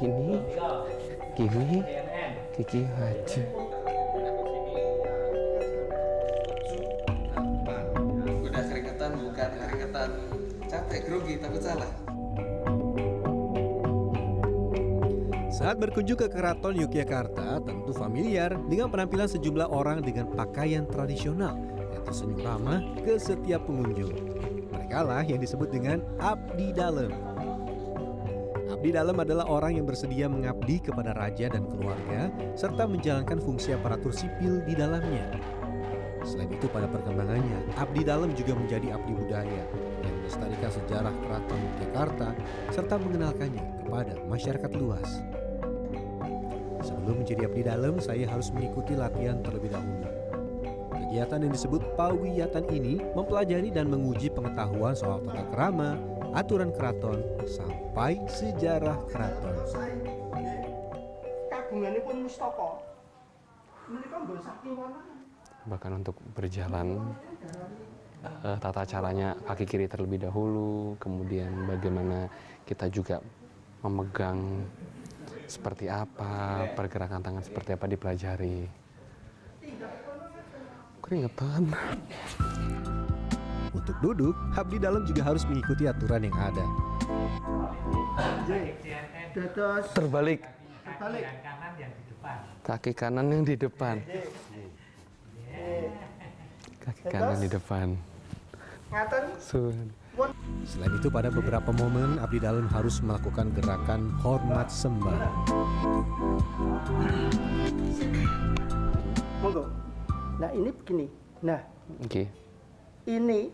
Gini, gini, gigi aja. Saat berkunjung ke Keraton Yogyakarta, tentu familiar dengan penampilan sejumlah orang dengan pakaian tradisional yang tersenyum ramah ke setiap pengunjung. Mereka lah yang disebut dengan abdi dalam. Abdi dalam adalah orang yang bersedia mengabdi kepada raja dan keluarga serta menjalankan fungsi aparatur sipil di dalamnya. Selain itu pada perkembangannya, abdi dalam juga menjadi abdi budaya yang melestarikan sejarah Keraton Yogyakarta serta mengenalkannya kepada masyarakat luas. Sebelum menjadi abdi dalam, saya harus mengikuti latihan terlebih dahulu. Kegiatan yang disebut pawiyatan ini mempelajari dan menguji pengetahuan soal tata kerama, aturan keraton, sampai sejarah keraton. Bahkan untuk berjalan, eh, tata caranya kaki kiri terlebih dahulu, kemudian bagaimana kita juga memegang seperti apa, pergerakan tangan seperti apa dipelajari. Keringetan. Untuk duduk, abdi dalam juga harus mengikuti aturan yang ada. Terbalik. balik Kaki kanan yang di depan. Kaki kanan di depan. ngaten Sun. Selain itu pada beberapa momen abdi dalam harus melakukan gerakan hormat sembah. monggo nah ini begini nah Oke. ini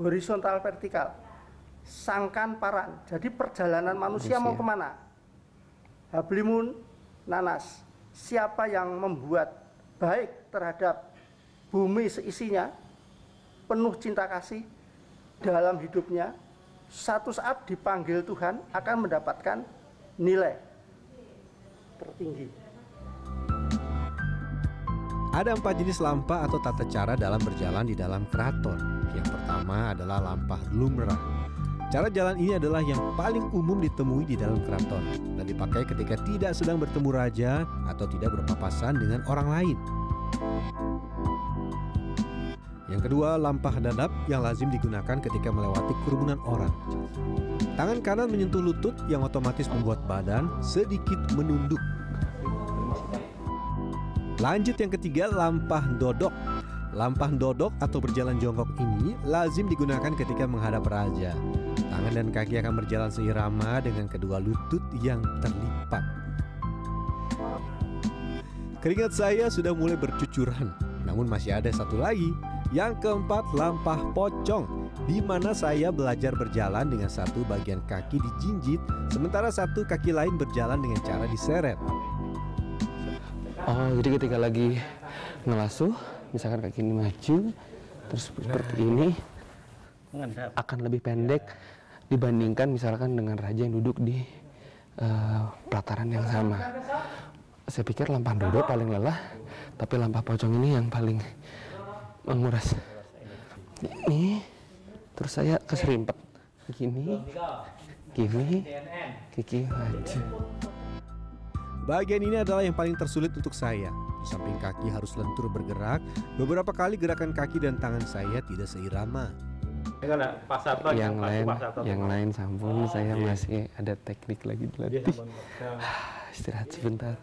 horizontal vertikal sangkan paran jadi perjalanan manusia mau Manusia. ke mana hablimun nanas siapa yang membuat baik terhadap bumi seisinya penuh cinta kasih dalam hidupnya satu saat dipanggil Tuhan akan mendapatkan nilai tertinggi Ada empat jenis lampah atau tata cara dalam berjalan di dalam keraton. Yang pertama adalah lampah lumrah. Cara jalan ini adalah yang paling umum ditemui di dalam keraton dan dipakai ketika tidak sedang bertemu raja atau tidak berpapasan dengan orang lain. Yang kedua, lampah dadap yang lazim digunakan ketika melewati kerumunan orang. Tangan kanan menyentuh lutut yang otomatis membuat badan sedikit menunduk. Lanjut yang ketiga, lampah dodok. Lampah dodok atau berjalan jongkok ini lazim digunakan ketika menghadap raja. Tangan dan kaki akan berjalan seirama dengan kedua lutut yang terlipat. Keringat saya sudah mulai bercucuran, namun masih ada satu lagi. Yang keempat, lampah pocong, di mana saya belajar berjalan dengan satu bagian kaki dijinjit, sementara satu kaki lain berjalan dengan cara diseret. Oh, jadi ketika lagi ngelasuh, misalkan kaki ini maju, terus seperti ini akan lebih pendek dibandingkan misalkan dengan raja yang duduk di eh, pelataran yang sama. Saya pikir lampah dodo paling lelah, tapi lampah pocong ini yang paling menguras. Ini, terus saya keserimpet gini, gini, kiki aja. Bagian ini adalah yang paling tersulit untuk saya. Di samping kaki harus lentur bergerak, beberapa kali gerakan kaki dan tangan saya tidak seirama. yang lain yang lain sampun saya masih ada teknik lagi dilatih istirahat sebentar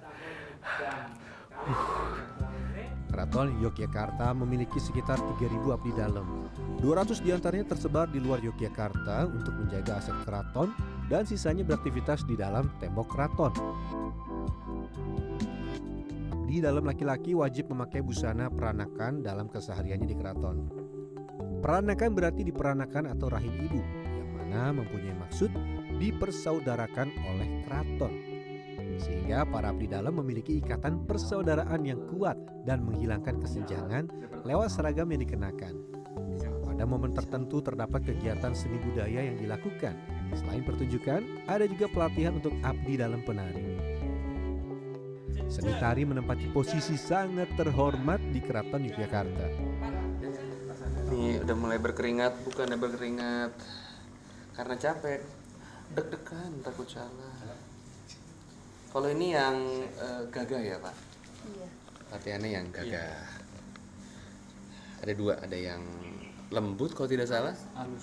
Keraton Yogyakarta memiliki sekitar 3.000 abdi dalam. 200 di antaranya tersebar di luar Yogyakarta untuk menjaga aset keraton dan sisanya beraktivitas di dalam tembok keraton. Abdi dalam laki-laki wajib memakai busana peranakan dalam kesehariannya di keraton. Peranakan berarti diperanakan atau rahim ibu, yang mana mempunyai maksud dipersaudarakan oleh keraton. Sehingga para abdi dalam memiliki ikatan persaudaraan yang kuat dan menghilangkan kesenjangan lewat seragam yang dikenakan. Pada momen tertentu terdapat kegiatan seni budaya yang dilakukan. Selain pertunjukan, ada juga pelatihan untuk abdi dalam penari. Seni tari menempati posisi sangat terhormat di Keraton Yogyakarta. Nih udah mulai berkeringat, bukannya berkeringat karena capek, deg-degan takut salah. Kalau ini yang eh, gagah ya pak? Iya. Latihannya yang gagah. Ada dua, ada yang lembut kalau tidak salah.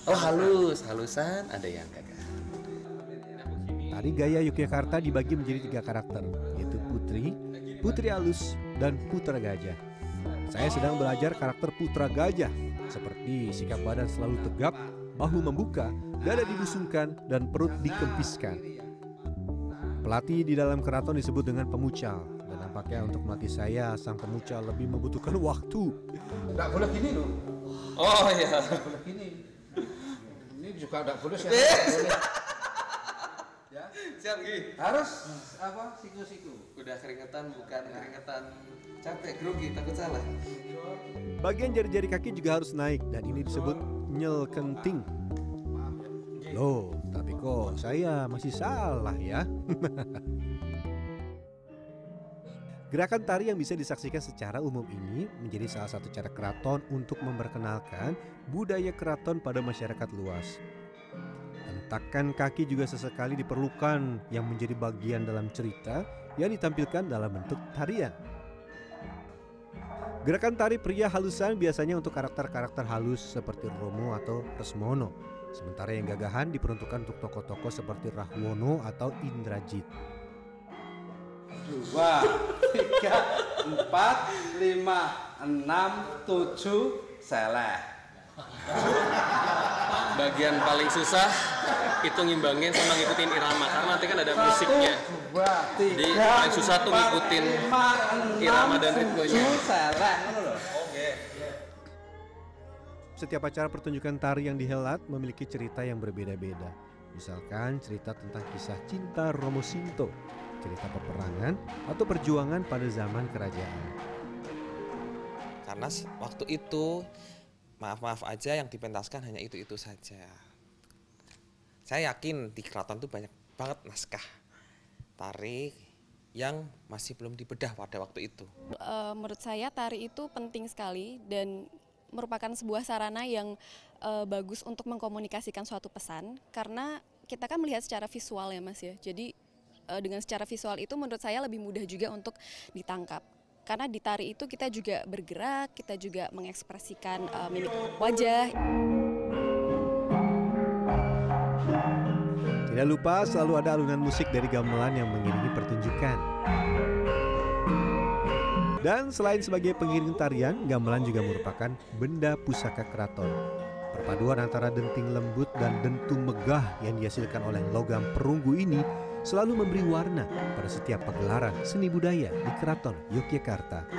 Oh halus, halusan, ada yang gagah. Tari gaya Yogyakarta dibagi menjadi tiga karakter, yaitu putri, putri alus, dan putra gajah. Saya sedang belajar karakter putra gajah, seperti sikap badan selalu tegap, bahu membuka, dada dibusungkan, dan perut dikempiskan. Pelatih di dalam keraton disebut dengan pemucal, dan nampaknya untuk melatih saya, sang pemucal lebih membutuhkan waktu. Enggak boleh gini loh. Oh iya. Nggak boleh gini. Ini juga enggak boleh saya nggak boleh. Ya. Siap Gi. Harus apa? Siku-siku. Udah keringetan, bukan keringetan capek, grogi, takut salah. Bagian jari-jari kaki juga harus naik, dan ini disebut nyel kenting. Loh, tapi kok saya masih salah ya? Gerakan tari yang bisa disaksikan secara umum ini menjadi salah satu cara keraton untuk memperkenalkan budaya keraton pada masyarakat luas. Hentakan kaki juga sesekali diperlukan yang menjadi bagian dalam cerita yang ditampilkan dalam bentuk tarian. Gerakan tari pria halusan biasanya untuk karakter-karakter halus seperti Romo atau Resmono. Sementara yang gagahan diperuntukkan untuk tokoh-tokoh seperti Rahwono atau Indrajit. Dua, tiga, empat, lima, enam, tujuh, seleh. Bagian paling susah itu ngimbangin sama ngikutin irama karena nanti kan ada musiknya. Dua, tiga, Jadi paling susah tuh ngikutin irama dan ritmenya. seleh. Setiap acara pertunjukan tari yang dihelat memiliki cerita yang berbeda-beda. Misalkan cerita tentang kisah cinta Romo Sinto, cerita peperangan, atau perjuangan pada zaman kerajaan. karena waktu itu maaf-maaf aja yang dipentaskan hanya itu-itu saja. Saya yakin di keraton itu banyak banget naskah tari yang masih belum dibedah pada waktu itu. Eh, menurut saya tari itu penting sekali dan merupakan sebuah sarana yang eh, bagus untuk mengkomunikasikan suatu pesan karena kita kan melihat secara visual ya Mas ya. Jadi eh, dengan secara visual itu menurut saya lebih mudah juga untuk ditangkap. Karena di tari itu kita juga bergerak, kita juga mengekspresikan eh, mimik wajah. Tidak lupa selalu ada alunan musik dari gamelan yang mengiringi pertunjukan. Dan selain sebagai pengiring tarian, gamelan juga merupakan benda pusaka keraton. Perpaduan antara denting lembut dan dentung megah yang dihasilkan oleh logam perunggu ini selalu memberi warna pada setiap pagelaran seni budaya di Keraton Yogyakarta.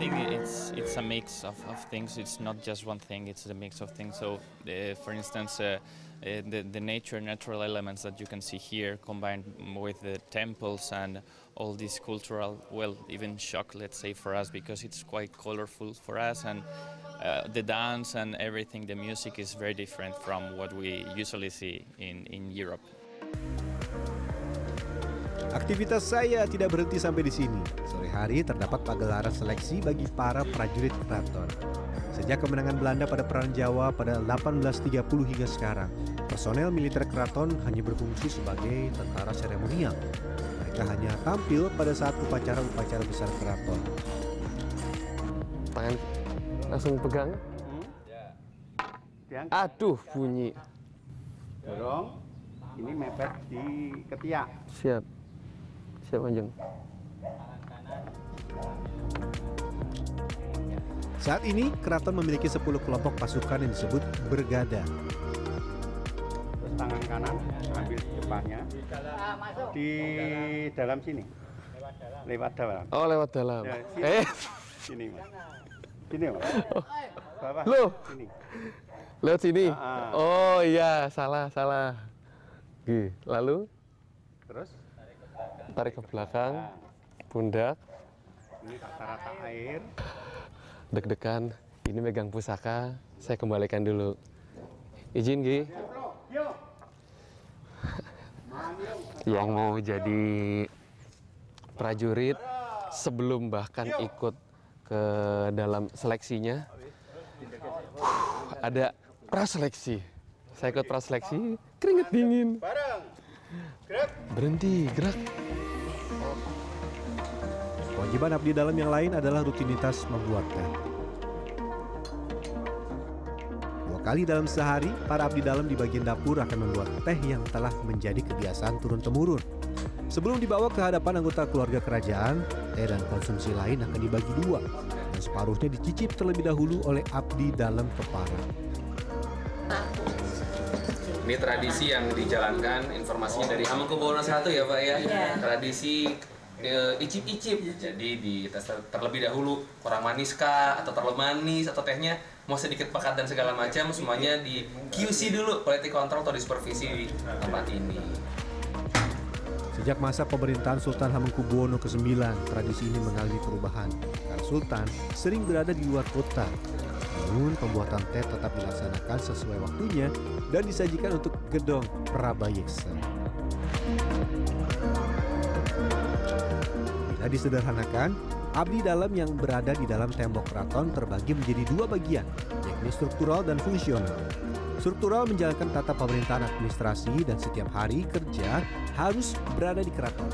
Think it's it's a mix of, of things. It's not just one thing. It's a mix of things. So, uh, for instance, uh, uh, the the nature, natural elements that you can see here, combined with the temples and all this cultural, well, even shock, let's say, for us because it's quite colorful for us and. Uh, the dance and everything, the music is very different from what we usually see in, in Europe. Aktivitas saya tidak berhenti sampai di sini. Sore hari terdapat pagelaran seleksi bagi para prajurit keraton. Sejak kemenangan Belanda pada Perang Jawa pada 1830 hingga sekarang, personel militer keraton hanya berfungsi sebagai tentara seremonial. Mereka hanya tampil pada saat upacara-upacara besar keraton. Tangan langsung pegang. Aduh, bunyi. dorong. Ini mepet di ketiak. Siap. Siap, Anjing. Saat ini, keraton memiliki 10 kelompok pasukan yang disebut bergada. Terus tangan kanan ambil depannya. Di dalam sini. Lewat dalam. Oh, lewat dalam. Ya, sini. Eh, Sini, Mas. Sini, Mas. Bawah. Loh. Sini. lewat sini. Ah. Oh iya, salah, salah. Oke, lalu Terus tarik ke belakang, pundak, ini rata-rata air. deg-degan. Ini megang pusaka, saya kembalikan dulu. Izin, Gi. yang mau jadi prajurit sebelum bahkan ikut ke dalam seleksinya ada praseleksi. Saya ikut praseleksi, keringet dingin. Berhenti, gerak. Kewajiban abdi dalam yang lain adalah rutinitas membuat teh. Dua kali dalam sehari, para abdi dalam di bagian dapur akan membuat teh yang telah menjadi kebiasaan turun-temurun. Sebelum dibawa ke hadapan anggota keluarga kerajaan, teh dan konsumsi lain akan dibagi dua, dan separuhnya dicicip terlebih dahulu oleh abdi dalam kepala. Ini tradisi yang dijalankan informasinya dari Hamengkubuwono I ya Pak ya. Tradisi eh, icip-icip. Jadi di tes terlebih dahulu kurang manis kah atau terlalu manis atau tehnya mau sedikit pekat dan segala macam semuanya di QC dulu quality control atau di supervisi di tempat ini. Sejak masa pemerintahan Sultan Hamengkubuwono ke-9, tradisi ini mengalami perubahan karena Sultan sering berada di luar kota. Namun pembuatan teh tetap dilaksanakan sesuai waktunya dan disajikan untuk gedong Prabayeksa. Bila disederhanakan, abdi dalam yang berada di dalam tembok keraton terbagi menjadi dua bagian, yakni struktural dan fungsional. Struktural menjalankan tata pemerintahan administrasi dan setiap hari kerja harus berada di keraton.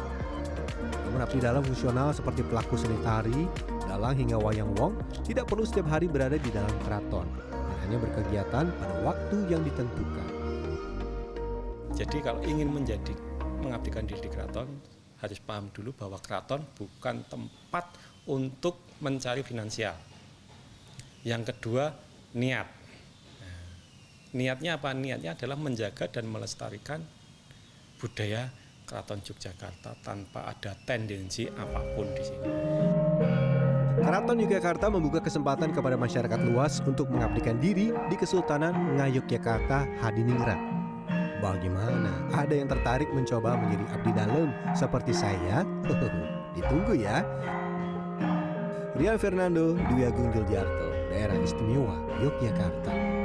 Namun abdi dalam fungsional seperti pelaku seni tari, dalang hingga wayang wong tidak perlu setiap hari berada di dalam keraton dan hanya berkegiatan pada waktu yang ditentukan. Jadi kalau ingin menjadi mengabdikan diri di keraton harus paham dulu bahwa keraton bukan tempat untuk mencari finansial. Yang kedua niat. Niatnya apa? Niatnya adalah menjaga dan melestarikan budaya keraton Yogyakarta tanpa ada tendensi apa pun di sini. Keraton Yogyakarta membuka kesempatan kepada masyarakat luas untuk mengabdikan diri di Kesultanan Ngayogyakarta Hadiningrat. Bagaimana? Ada yang tertarik mencoba menjadi abdi dalam seperti saya? Ditunggu ya. Rian Fernando, Dwi Agung Yuljarto, Daerah Istimewa Yogyakarta.